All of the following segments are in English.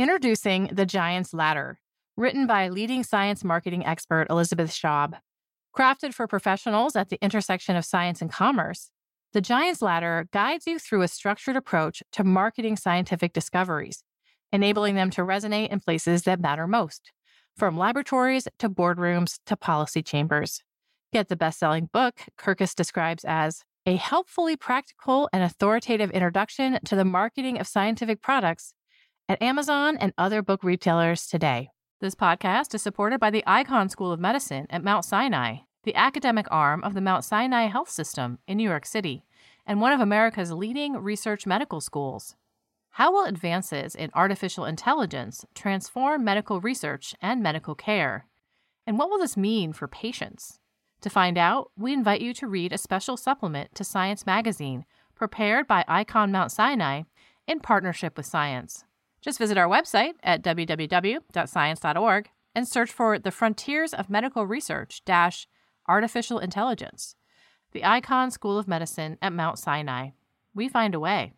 Introducing The Giant's Ladder, written by leading science marketing expert Elizabeth Schaub. Crafted for professionals at the intersection of science and commerce, The Giant's Ladder guides you through a structured approach to marketing scientific discoveries, enabling them to resonate in places that matter most, from laboratories to boardrooms to policy chambers. Get the best selling book Kirkus describes as a helpfully practical and authoritative introduction to the marketing of scientific products at Amazon and other book retailers today. This podcast is supported by the Icahn School of Medicine at Mount Sinai, the academic arm of the Mount Sinai Health System in New York City, and one of America's leading research medical schools. How will advances in artificial intelligence transform medical research and medical care? And what will this mean for patients? To find out, we invite you to read a special supplement to Science Magazine prepared by Icahn Mount Sinai in partnership with Science. Just visit our website at www.science.org and search for the Frontiers of Medical Research dash Artificial Intelligence, the Icahn School of Medicine at Mount Sinai. We find a way.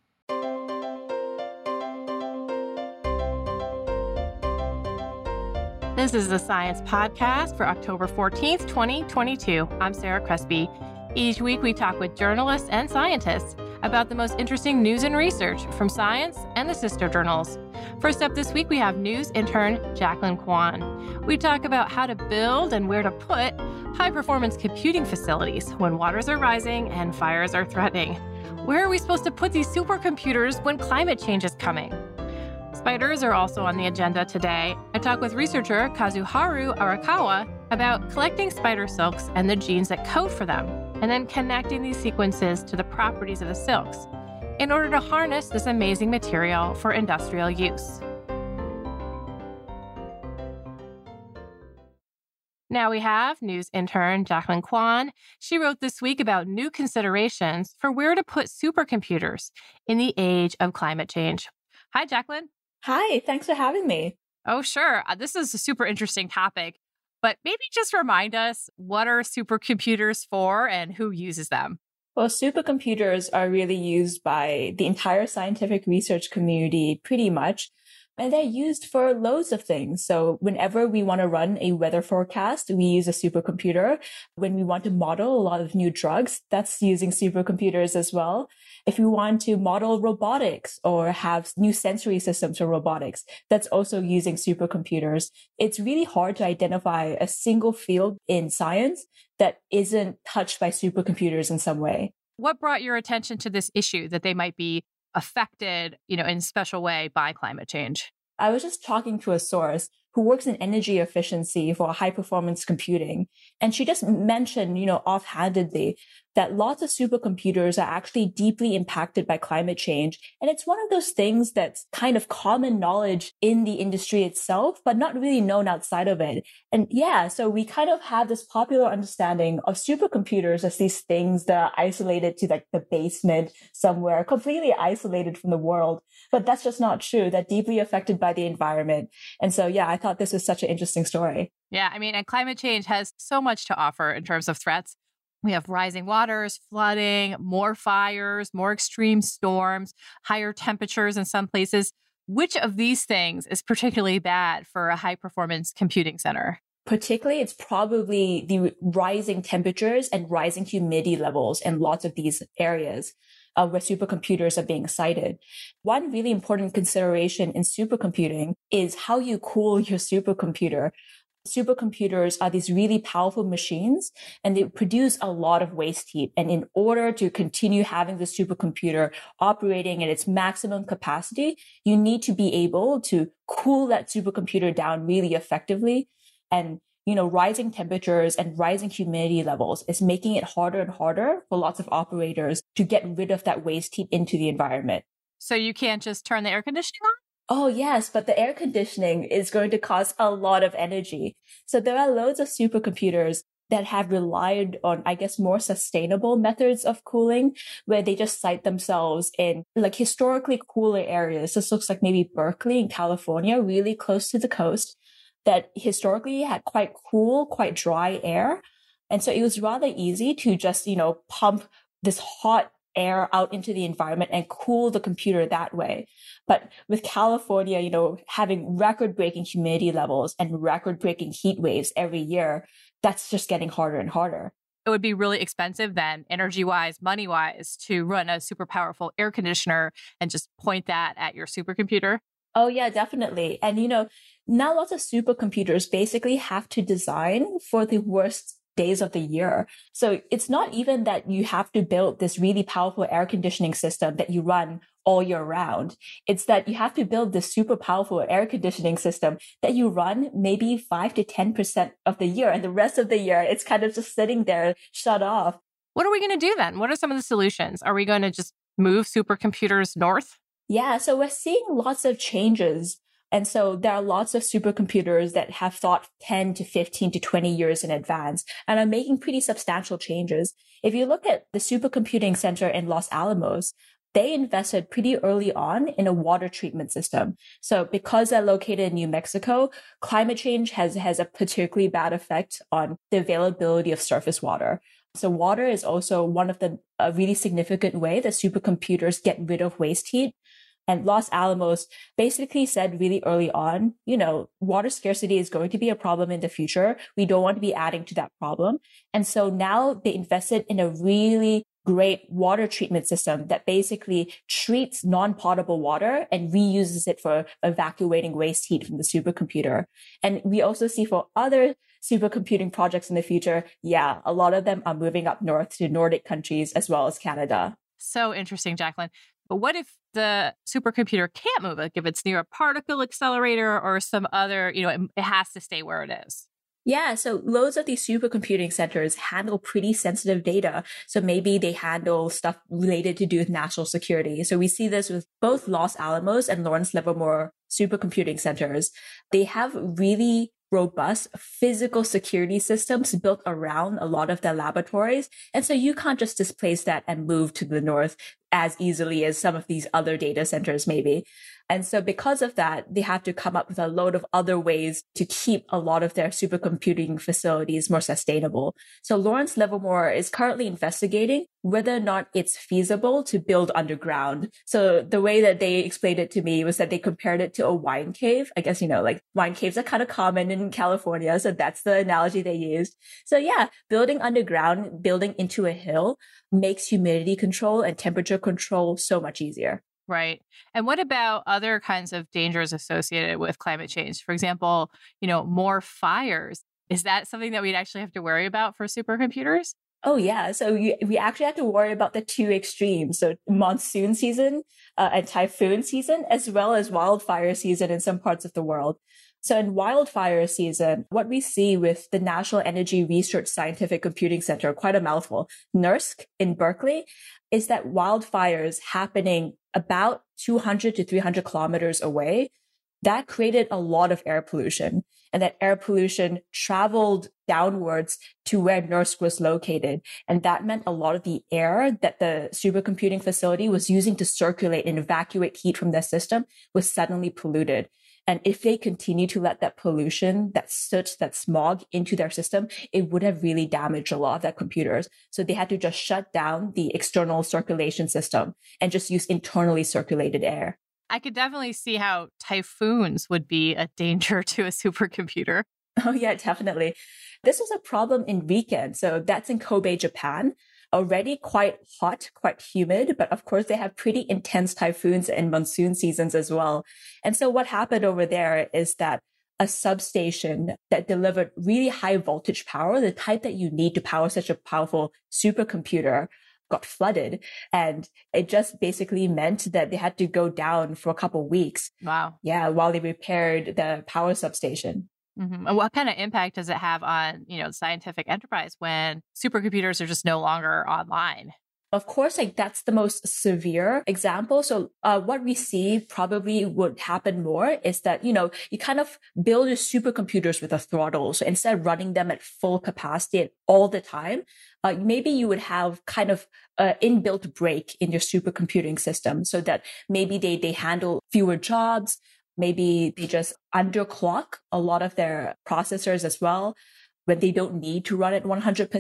This is the Science Podcast for October 14th, 2022. I'm Sarah Crespi. Each week, we talk with journalists and scientists about the most interesting news and research from science and the sister journals. First up this week, we have news intern Jacklin Kwan. We talk about how to build and where to put high performance computing facilities when waters are rising and fires are threatening. Where are we supposed to put these supercomputers when climate change is coming? Spiders are also on the agenda today. I talk with researcher Kazuharu Arakawa about collecting spider silks and the genes that code for them, and then connecting these sequences to the properties of the silks in order to harness this amazing material for industrial use. Now we have news intern Jacklin Kwan. She wrote this week about new considerations for where to put supercomputers in the age of climate change. Hi, Jacklin. Hi, thanks for having me. Oh, sure. Uh, this is a super interesting topic, but maybe just remind us what are supercomputers for and who uses them? Well, supercomputers are really used by the entire scientific research community pretty much. And they're used for loads of things. So whenever we want to run a weather forecast, we use a supercomputer. When we want to model a lot of new drugs, that's using supercomputers as well. If you want to model robotics or have new sensory systems for robotics, that's also using supercomputers. It's really hard to identify a single field in science that isn't touched by supercomputers in some way. What brought your attention to this issue that they might be affected, you know, in a special way by climate change? I was just talking to a source who works in energy efficiency for high performance computing. And she just mentioned, you know, offhandedly that lots of supercomputers are actually deeply impacted by climate change. And it's one of those things that's kind of common knowledge in the industry itself, but not really known outside of it. And yeah, so we kind of have this popular understanding of supercomputers as these things that are isolated to like the basement somewhere, completely isolated from the world. But that's just not true. They're deeply affected by the environment. And so, yeah, I thought this was such an interesting story. Yeah, I mean, and climate change has so much to offer in terms of threats. We have rising waters, flooding, more fires, more extreme storms, higher temperatures in some places. Which of these things is particularly bad for a high performance computing center? Particularly, it's probably the rising temperatures and rising humidity levels in lots of these areas uh, where supercomputers are being sited. One really important consideration in supercomputing is how you cool your supercomputer. Supercomputers are these really powerful machines and they produce a lot of waste heat. And in order to continue having the supercomputer operating at its maximum capacity, you need to be able to cool that supercomputer down really effectively. And you know, rising temperatures and rising humidity levels is making it harder and harder for lots of operators to get rid of that waste heat into the environment. So you can't just turn the air conditioning on? Oh, yes, but the air conditioning is going to cost a lot of energy. So there are loads of supercomputers that have relied on, I guess, more sustainable methods of cooling, where they just site themselves in like historically cooler areas. This looks like maybe Berkeley in California, really close to the coast that historically had quite cool, quite dry air. And so it was rather easy to just, you know, pump this hot air out into the environment and cool the computer that way. But with California, you know, having record breaking humidity levels and record breaking heat waves every year, that's just getting harder and harder. It would be really expensive then, energy wise, money wise, to run a super powerful air conditioner and just point that at your supercomputer. Oh, yeah, definitely. And, you know, now lots of supercomputers basically have to design for the worst days of the year. So it's not even that you have to build this really powerful air conditioning system that you run all year round. It's that you have to build this super powerful air conditioning system that you run maybe five to 10% of the year. And the rest of the year, it's kind of just sitting there shut off. What are we going to do then? What are some of the solutions? Are we going to just move supercomputers north? Yeah. So we're seeing lots of changes and so there are lots of supercomputers that have thought 10 to 15 to 20 years in advance and are making pretty substantial changes. If you look at the supercomputing center in Los Alamos, they invested pretty early on in a water treatment system. So because they're located in New Mexico, climate change has, has a particularly bad effect on the availability of surface water. So water is also one of the a really significant way that supercomputers get rid of waste heat. And Los Alamos basically said really early on, you know, water scarcity is going to be a problem in the future. We don't want to be adding to that problem. And so now they invested in a really great water treatment system that basically treats non-potable water and reuses it for evacuating waste heat from the supercomputer. And we also see for other supercomputing projects in the future, yeah, a lot of them are moving up north to Nordic countries as well as Canada. So interesting, Jacklin. But what if the supercomputer can't move? Like if it's near a particle accelerator or some other, you know, it, it has to stay where it is. Yeah, so loads of these supercomputing centers handle pretty sensitive data. So maybe they handle stuff related to do with national security. So we see this with both Los Alamos and Lawrence Livermore supercomputing centers. They have really robust physical security systems built around a lot of their laboratories. And so you can't just displace that and move to the north as easily as some of these other data centers maybe. And so because of that, they have to come up with a load of other ways to keep a lot of their supercomputing facilities more sustainable. So Lawrence Livermore is currently investigating whether or not it's feasible to build underground. So the way that they explained it to me was that they compared it to a wine cave. I guess, you know, like wine caves are kind of common in California. So that's the analogy they used. So yeah, building underground, building into a hill makes humidity control and temperature control so much easier. Right. And what about other kinds of dangers associated with climate change? For example, you know, more fires. Is that something that we'd actually have to worry about for supercomputers? Oh yeah, so we, we actually have to worry about the two extremes. So monsoon season uh, and typhoon season, as well as wildfire season in some parts of the world. So in wildfire season, what we see with the National Energy Research Scientific Computing Center, quite a mouthful, NERSC in Berkeley, is that wildfires happening about 200 to 300 kilometers away, that created a lot of air pollution. And that air pollution traveled downwards to where NERSC was located. And that meant a lot of the air that the supercomputing facility was using to circulate and evacuate heat from their system was suddenly polluted. And if they continue to let that pollution, that soot, that smog into their system, it would have really damaged a lot of their computers. So they had to just shut down the external circulation system and just use internally circulated air. I could definitely see how typhoons would be a danger to a supercomputer. Oh, yeah, definitely. This was a problem in Riken. So that's in Kobe, Japan already quite hot, quite humid, but of course they have pretty intense typhoons and monsoon seasons as well. And so what happened over there is that a substation that delivered really high voltage power, the type that you need to power such a powerful supercomputer, got flooded. And it just basically meant that they had to go down for a couple weeks. Wow. Yeah, while they repaired the power substation. Mm-hmm. And what kind of impact does it have on, you know, scientific enterprise when supercomputers are just no longer online? Of course, like that's the most severe example. So, uh, what we see probably would happen more is that, you know, you kind of build your supercomputers with a throttle. So instead of running them at full capacity all the time, uh, maybe you would have kind of an inbuilt break in your supercomputing system so that maybe they, they handle fewer jobs. Maybe they just underclock a lot of their processors as well when they don't need to run at 100%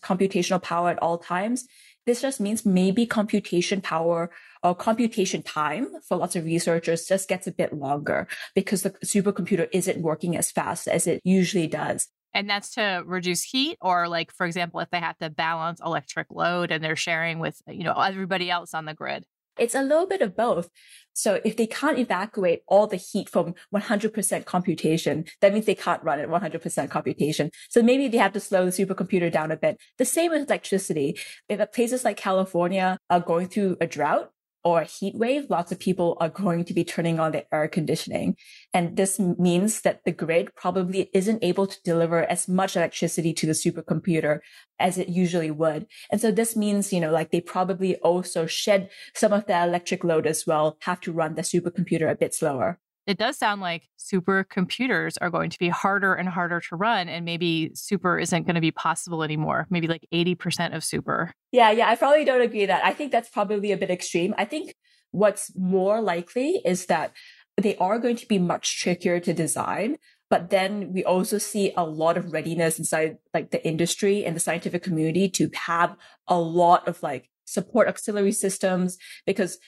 computational power at all times. This just means maybe computation power or computation time for lots of researchers just gets a bit longer because the supercomputer isn't working as fast as it usually does. And that's to reduce heat, or like, for example, if they have to balance electric load and they're sharing with, you know, everybody else on the grid. It's a little bit of both. So if they can't evacuate all the heat from 100% computation, that means they can't run at 100% computation. So maybe they have to slow the supercomputer down a bit. The same with electricity. If places like California are going through a drought, or a heat wave, lots of people are going to be turning on their air conditioning. And this means that the grid probably isn't able to deliver as much electricity to the supercomputer as it usually would. And so this means, you know, like they probably also shed some of the electric load as well, have to run the supercomputer a bit slower it does sound like supercomputers are going to be harder and harder to run and maybe super isn't going to be possible anymore maybe like 80% of super. Yeah yeah i probably don't agree that. I think that's probably a bit extreme. I think what's more likely is that they are going to be much trickier to design but then we also see a lot of readiness inside like the industry and the scientific community to have a lot of like support auxiliary systems because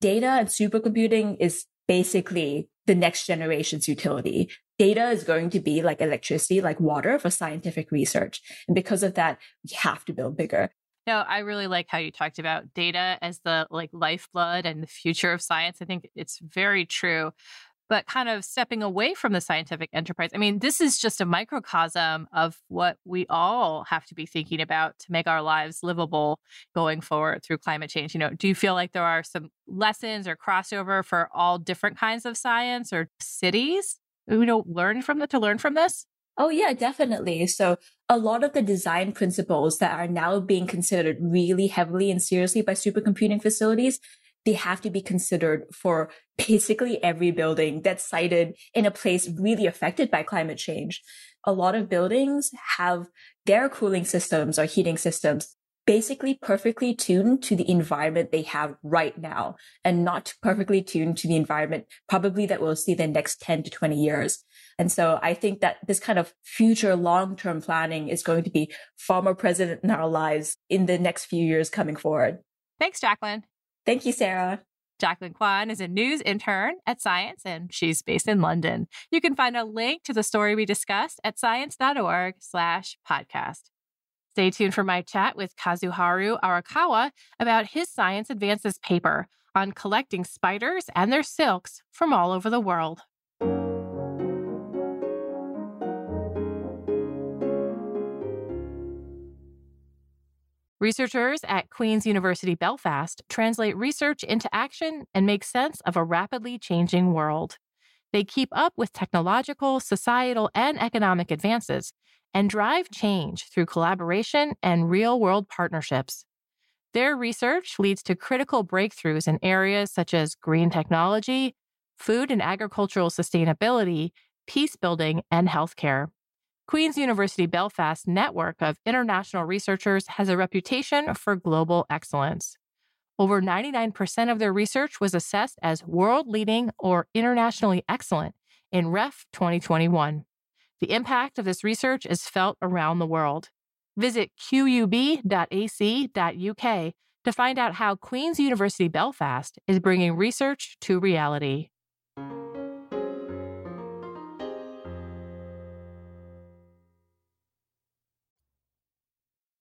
data and supercomputing is basically the next generation's utility. Data is going to be like electricity, like water for scientific research. And because of that, we have to build bigger. No, I really like how you talked about data as the like lifeblood and the future of science. I think it's very true but kind of stepping away from the scientific enterprise. I mean, this is just a microcosm of what we all have to be thinking about to make our lives livable going forward through climate change. You know, do you feel like there are some lessons or crossover for all different kinds of science or cities? You know, learn from the to learn from this? Oh, yeah, definitely. So a lot of the design principles that are now being considered really heavily and seriously by supercomputing facilities they have to be considered for basically every building that's sited in a place really affected by climate change. A lot of buildings have their cooling systems or heating systems basically perfectly tuned to the environment they have right now and not perfectly tuned to the environment probably that we'll see the next 10 to 20 years. And so I think that this kind of future long-term planning is going to be far more present in our lives in the next few years coming forward. Thanks, Jacklin. Thank you, Sarah. Jacklin Kwan is a news intern at Science, and she's based in London. You can find a link to the story we discussed at science.org slash podcast. Stay tuned for my chat with Kazuharu Arakawa about his Science Advances paper on collecting spiders and their silks from all over the world. Researchers at Queen's University Belfast translate research into action and make sense of a rapidly changing world. They keep up with technological, societal, and economic advances and drive change through collaboration and real world partnerships. Their research leads to critical breakthroughs in areas such as green technology, food and agricultural sustainability, peace building, and healthcare. Queen's University Belfast network of international researchers has a reputation for global excellence. Over 99% of their research was assessed as world leading or internationally excellent in REF 2021. The impact of this research is felt around the world. Visit qub.ac.uk to find out how Queen's University Belfast is bringing research to reality.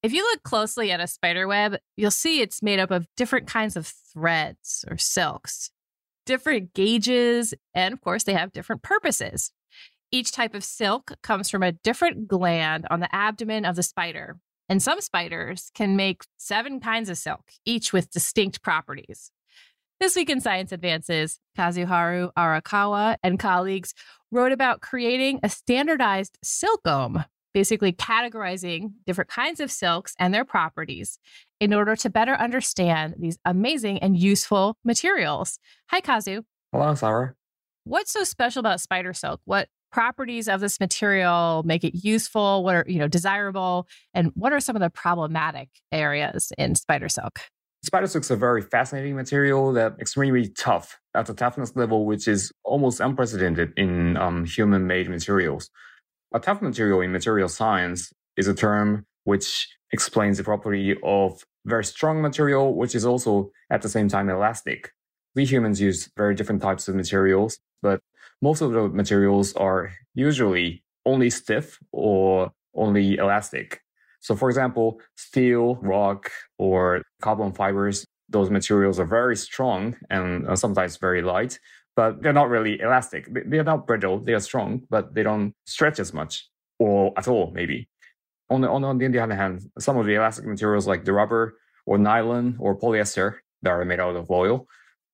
If you look closely at a spider web, you'll see it's made up of different kinds of threads or silks, different gauges, and of course, they have different purposes. Each type of silk comes from a different gland on the abdomen of the spider. And some spiders can make seven kinds of silk, each with distinct properties. This week in Science Advances, Kazuharu Arakawa and colleagues wrote about creating a standardized silkome basically categorizing different kinds of silks and their properties in order to better understand these amazing and useful materials. Hi, Kazu. Hello, Sarah. What's so special about spider silk? What properties of this material make it useful? What are, you know, desirable? And what are some of the problematic areas in spider silk? Spider silk is a very fascinating material that extremely tough at a toughness level, which is almost unprecedented in um, human-made materials. A tough material in material science is a term which explains the property of very strong material, which is also at the same time elastic. We humans use very different types of materials, but most of the materials are usually only stiff or only elastic. So for example, steel, rock, or carbon fibers, those materials are very strong and uh, sometimes very light, but they're not really elastic. They're not brittle. They are strong, but they don't stretch as much or at all, maybe. On the, on, on the other hand, some of the elastic materials like the rubber or nylon or polyester that are made out of oil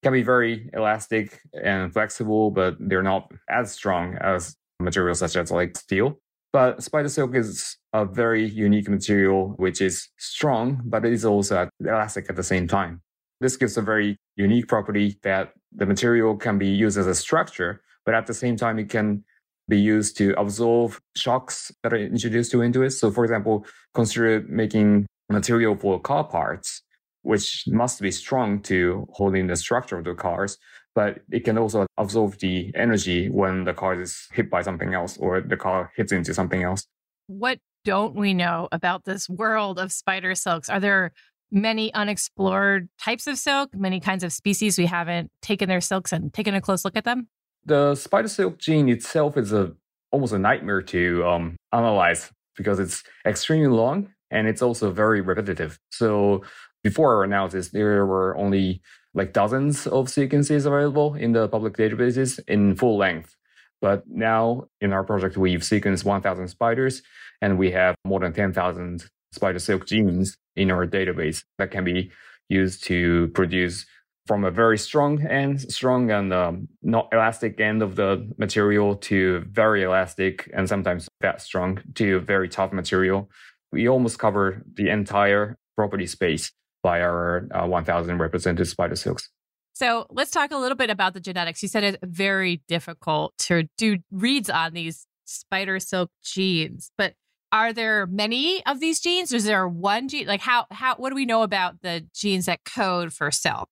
can be very elastic and flexible, but they're not as strong as materials such as like steel. But spider silk is a very unique material, which is strong, but it is also elastic at the same time. This gives a very unique property that the material can be used as a structure, but at the same time, it can be used to absorb shocks that are introduced into it. So, for example, consider making material for car parts, which must be strong to hold in the structure of the cars but it can also absorb the energy when the car is hit by something else or the car hits into something else. What don't we know about this world of spider silks? Are there many unexplored types of silk, many kinds of species we haven't taken their silks and taken a close look at them? The spider silk gene itself is a almost a nightmare to um, analyze because it's extremely long and it's also very repetitive. So before our analysis, there were only like dozens of sequences available in the public databases in full length. But now in our project, we've sequenced 1,000 spiders and we have more than 10,000 spider silk genes in our database that can be used to produce from a very strong and strong and um, not elastic end of the material to very elastic and sometimes that strong to very tough material. We almost cover the entire property space by our uh, 1000 represented spider silks. So let's talk a little bit about the genetics. You said it's very difficult to do reads on these spider silk genes, but are there many of these genes? Is there one gene? Like how how what do we know about the genes that code for silk?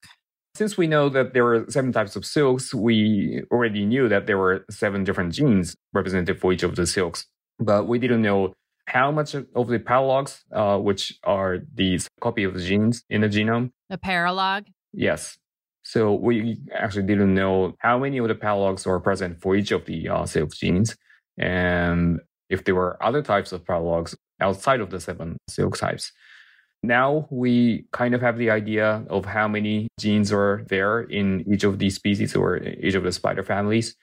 Since we know that there were seven types of silks, we already knew that there were seven different genes represented for each of the silks. But we didn't know how much of the paralogs, uh, which are these copy of the genes in the genome. The paralog? Yes. So we actually didn't know how many of the paralogs are present for each of the uh, silk genes. And if there were other types of paralogs outside of the seven silk types. Now we kind of have the idea of how many genes are there in each of these species or each of the spider families.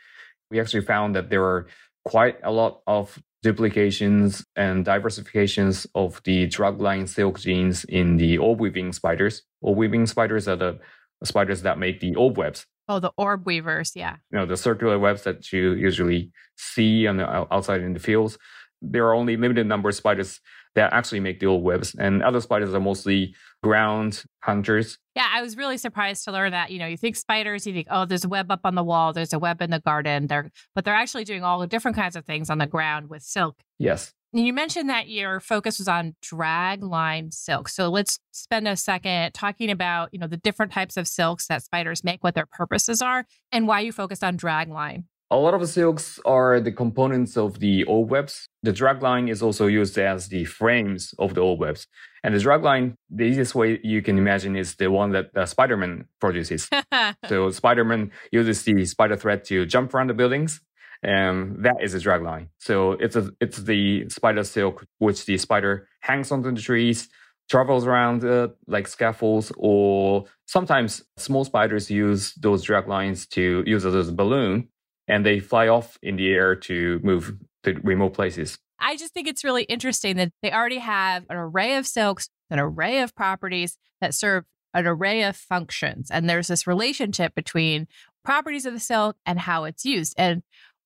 We actually found that there are quite a lot of duplications and diversifications of the dragline silk genes in the orb weaving spiders. Orb weaving spiders are the spiders that make the orb webs. Oh, the orb weavers, yeah. You know, the circular webs that you usually see on the outside in the fields. There are only limited number of spiders that actually make the orb webs, and other spiders are mostly ground hunters. Yeah, I was really surprised to learn that. You know, you think spiders, you think, oh, there's a web up on the wall, there's a web in the garden. They're, but they're actually doing all the different kinds of things on the ground with silk. Yes. And you mentioned that your focus was on drag line silk. So let's spend a second talking about, you know, the different types of silks that spiders make, what their purposes are, and why you focused on drag line. A lot of the silks are the components of the orb webs. The drag line is also used as the frames of the orb webs. And the drag line, the easiest way you can imagine is the one that uh, Spider-Man produces. so Spider-Man uses the spider thread to jump around the buildings. And that is a drag line. So it's a, it's the spider silk, which the spider hangs onto the trees, travels around uh, like scaffolds, or sometimes small spiders use those drag lines to use as a balloon and they fly off in the air to move to remote places. I just think it's really interesting that they already have an array of silks, an array of properties that serve an array of functions. And there's this relationship between properties of the silk and how it's used. And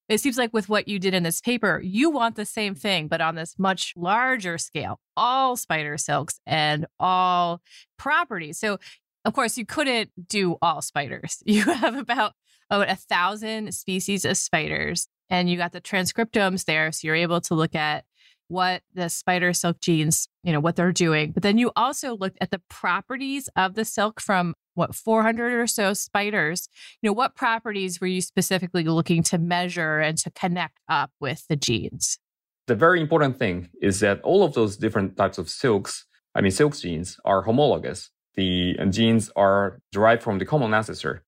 it seems like with what you did in this paper, you want the same thing, but on this much larger scale, all spider silks and all properties. So, of course, you couldn't do all spiders. You have about about a thousand species of spiders, and you got the transcriptomes there, so you're able to look at what the spider silk genes, you know, what they're doing. But then you also looked at the properties of the silk from what 400 or so spiders. You know, what properties were you specifically looking to measure and to connect up with the genes? The very important thing is that all of those different types of silks I mean, silk genes are homologous. The uh, genes are derived from the common ancestor.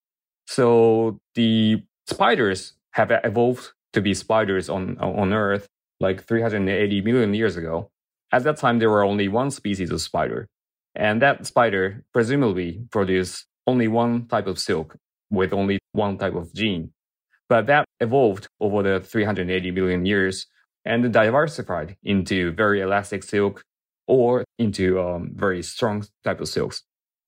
So the spiders have evolved to be spiders on, on Earth like 380 million years ago. At that time, there were only one species of spider. And that spider presumably produced only one type of silk with only one type of gene. But that evolved over the 380 million years and diversified into very elastic silk or into um, very strong type of silks.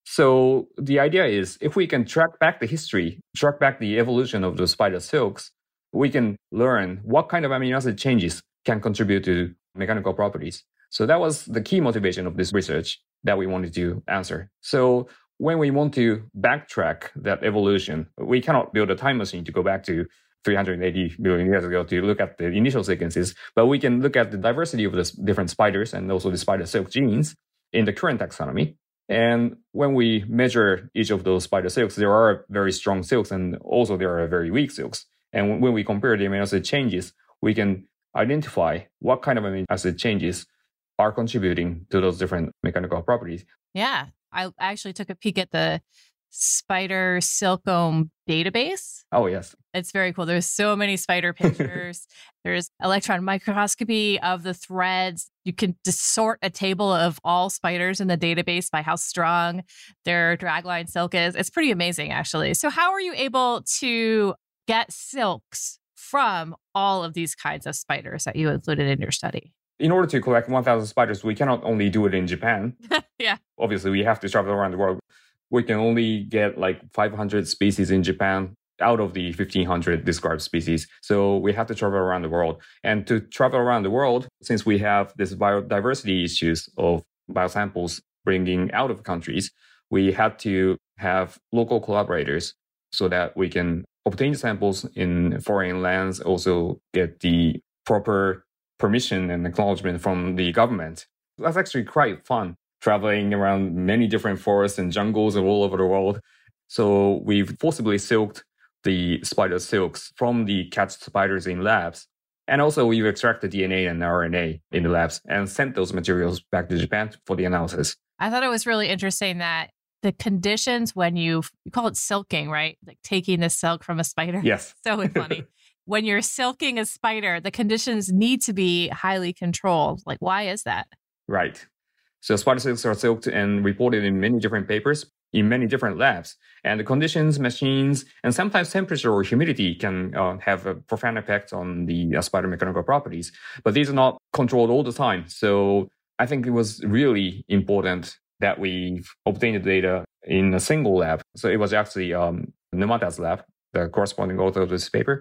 So the idea is if we can track back the history, track back the evolution of the spider silks, we can learn what kind of amino acid changes can contribute to mechanical properties. So that was the key motivation of this research that we wanted to answer. So when we want to backtrack that evolution, we cannot build a time machine to go back to 380 million years ago to look at the initial sequences, but we can look at the diversity of the different spiders and also the spider silk genes in the current taxonomy. And when we measure each of those spider silks, there are very strong silks and also there are very weak silks. And when we compare the amino acid changes, we can identify what kind of amino acid changes are contributing to those different mechanical properties. Yeah. I actually took a peek at the spider silkome database. Oh, yes. It's very cool. There's so many spider pictures. There's electron microscopy of the threads. You can sort a table of all spiders in the database by how strong their dragline silk is. It's pretty amazing, actually. So, how are you able to get silks from all of these kinds of spiders that you included in your study? In order to collect 1000 spiders we cannot only do it in japan. Yeah. Obviously we have to travel around the world. We can only get like 500 species in japan out of the 1500 described species. So we have to travel around the world. And to travel around the world since we have this biodiversity issues of biosamples bringing out of countries we had to have local collaborators so that we can obtain samples in foreign lands also get the proper permission and acknowledgement from the government. That's actually quite fun traveling around many different forests and jungles all over the world. So we've forcibly silked the spider silks from the catched spiders in labs. And also we've extracted DNA and RNA in the labs and sent those materials back to Japan for the analysis. I thought it was really interesting that the conditions when you you call it silking, right? Like taking the silk from a spider. Yes. so funny. when you're silking a spider, the conditions need to be highly controlled. Like, why is that? Right. So spider silks are silked and reported in many different papers in many different labs. And the conditions, machines, and sometimes temperature or humidity can uh, have a profound effect on the uh, spider mechanical properties. But these are not controlled all the time. So I think it was really important that we obtained the data in a single lab. So it was actually um, lab, the corresponding author of this paper.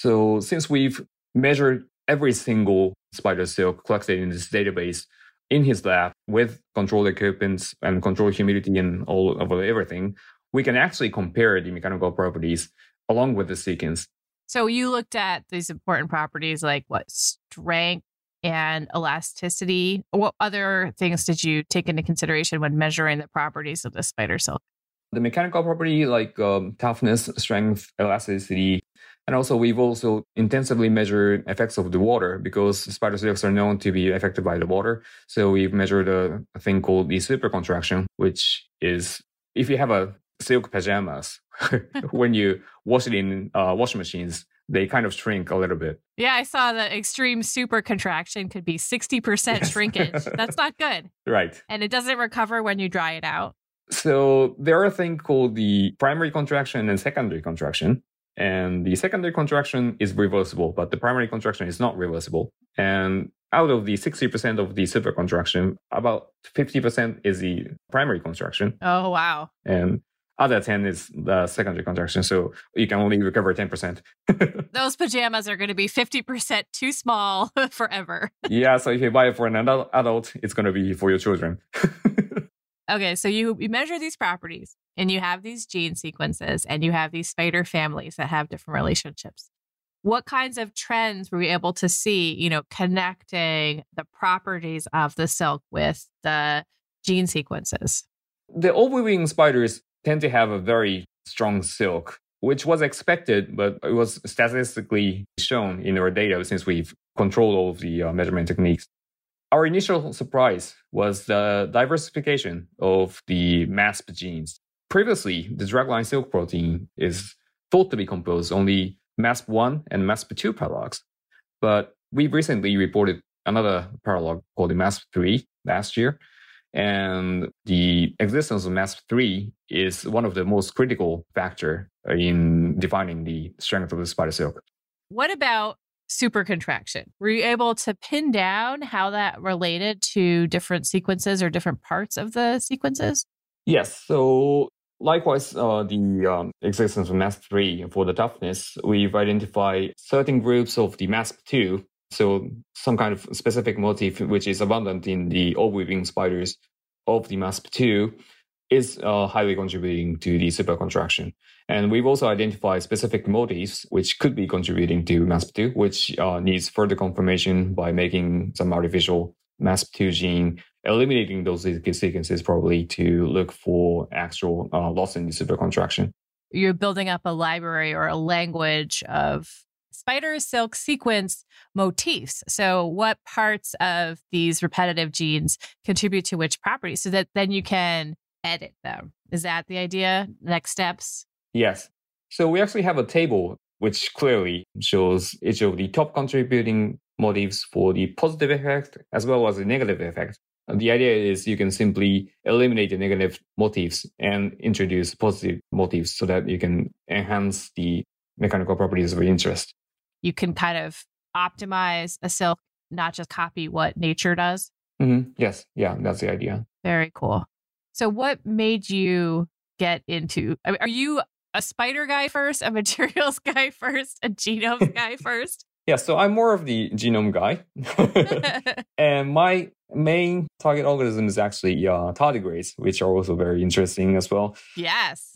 So since we've measured every single spider silk collected in this database in his lab with controlled equipment and controlled humidity and all of everything, we can actually compare the mechanical properties along with the sequence. So you looked at these important properties like what strength and elasticity. What other things did you take into consideration when measuring the properties of the spider silk? The mechanical property like um, toughness, strength, elasticity, and also, we've also intensively measured effects of the water because spider silks are known to be affected by the water. So we've measured a, a thing called the super contraction, which is if you have a silk pajamas, when you wash it in uh, washing machines, they kind of shrink a little bit. Yeah, I saw that extreme super contraction could be 60% shrinkage. That's not good. Right. And it doesn't recover when you dry it out. So there are a thing called the primary contraction and secondary contraction. And the secondary contraction is reversible, but the primary contraction is not reversible. And out of the 60% of the super contraction, about 50% is the primary contraction. Oh, wow. And other 10 is the secondary contraction. So you can only recover 10%. Those pajamas are going to be 50% too small forever. yeah. So if you buy it for an adult, it's going to be for your children. Okay, so you, you measure these properties and you have these gene sequences and you have these spider families that have different relationships. What kinds of trends were we able to see, you know, connecting the properties of the silk with the gene sequences? The orb weaving spiders tend to have a very strong silk, which was expected, but it was statistically shown in our data since we've controlled all of the uh, measurement techniques our initial surprise was the diversification of the MASP genes. Previously, the dragline silk protein is thought to be composed only MASP1 and MASP2 paralogs. But we recently reported another paralog called the MASP3 last year. And the existence of MASP3 is one of the most critical factor in defining the strength of the spider silk. What about super contraction? Were you able to pin down how that related to different sequences or different parts of the sequences? Yes. So likewise, uh, the um, existence of MASP3 for the toughness, we've identified certain groups of the MASP2 so some kind of specific motif which is abundant in the orb weaving spiders of the MASP2 is uh, highly contributing to the supercontraction. And we've also identified specific motifs which could be contributing to MASP2, which uh, needs further confirmation by making some artificial MASP2 gene, eliminating those sequences probably to look for actual uh, loss in the supercontraction. You're building up a library or a language of spider silk sequence motifs. So, what parts of these repetitive genes contribute to which properties so that then you can edit them? Is that the idea? Next steps? Yes. So, we actually have a table which clearly shows each of the top contributing motifs for the positive effect as well as the negative effect. The idea is you can simply eliminate the negative motifs and introduce positive motifs so that you can enhance the mechanical properties of interest you can kind of optimize a silk, not just copy what nature does. Mm-hmm. Yes. Yeah. That's the idea. Very cool. So, what made you get into? Are you a spider guy first, a materials guy first, a genome guy first? Yeah, so I'm more of the genome guy. and my main target organism is actually uh, tardigrades, which are also very interesting as well. Yes.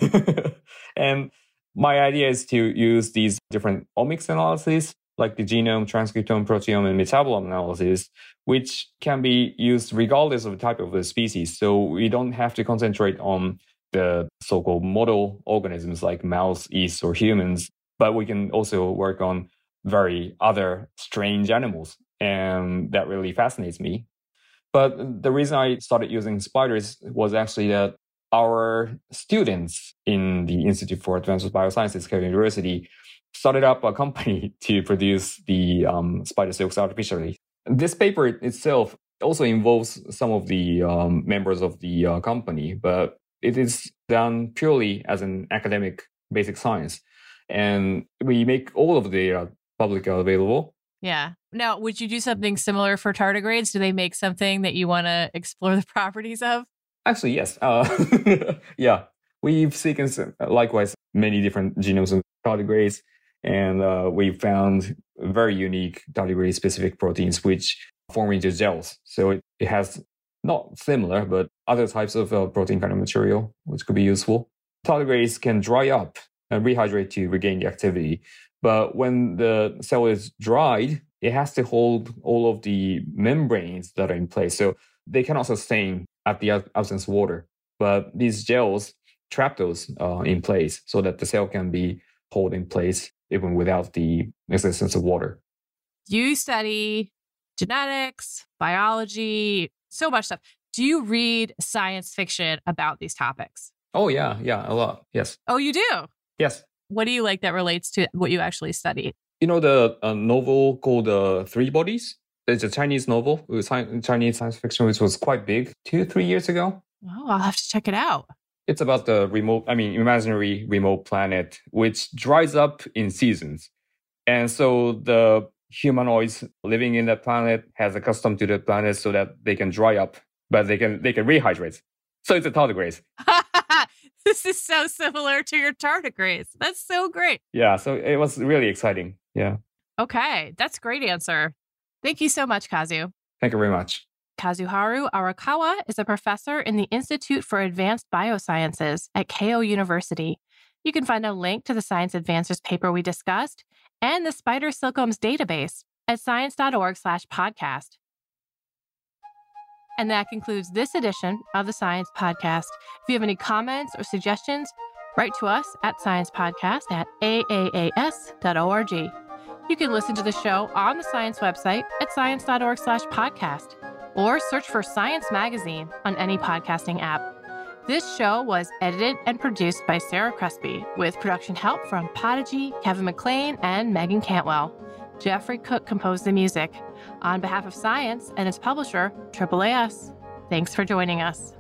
and my idea is to use these different omics analyses, like the genome, transcriptome, proteome, and metabolome analysis, which can be used regardless of the type of the species. So we don't have to concentrate on the so-called model organisms like mouse, yeast, or humans, but we can also work on very other strange animals. And that really fascinates me. But the reason I started using spiders was actually that our students in the Institute for Advanced Biosciences, Keio University, started up a company to produce the um, spider silks artificially. This paper itself also involves some of the um, members of the uh, company, but it is done purely as an academic basic science. And we make all of the uh, public available. Yeah. Now, would you do something similar for tardigrades? Do they make something that you want to explore the properties of? Actually, yes. Uh, yeah, we've sequenced uh, likewise many different genomes of tardigrades, and uh, we found very unique tardigrade specific proteins which form into gels. So it, it has not similar, but other types of uh, protein kind of material which could be useful. Tardigrades can dry up and rehydrate to regain the activity. But when the cell is dried, it has to hold all of the membranes that are in place. So they cannot sustain at the absence of water. But these gels trap those uh, in place so that the cell can be held in place even without the existence of water. You study genetics, biology, so much stuff. Do you read science fiction about these topics? Oh, yeah, yeah, a lot. Yes. Oh, you do? Yes. What do you like that relates to what you actually study? You know the uh, novel called uh, Three Bodies? It's a Chinese novel, Chinese science fiction, which was quite big two, three years ago. Oh, I'll have to check it out. It's about the remote, I mean, imaginary remote planet, which dries up in seasons. And so the humanoids living in that planet has accustomed to the planet so that they can dry up, but they can they can rehydrate. So it's a tardigrade. this is so similar to your tardigrades. That's so great. Yeah, so it was really exciting. Yeah. Okay, that's great answer. Thank you so much, Kazu. Thank you very much. Kazuharu Arakawa is a professor in the Institute for Advanced Biosciences at Keio University. You can find a link to the Science Advances paper we discussed and the Spider Silkomes database at science.org slash podcast. And that concludes this edition of the Science Podcast. If you have any comments or suggestions, write to us at sciencepodcast at aaas.org. You can listen to the show on the science website at science.org slash podcast or search for Science Magazine on any podcasting app. This show was edited and produced by Sarah Crespi with production help from Podigy, Kevin McLean, and Megan Cantwell. Jeffrey Cook composed the music. On behalf of Science and its publisher, AAAS, thanks for joining us.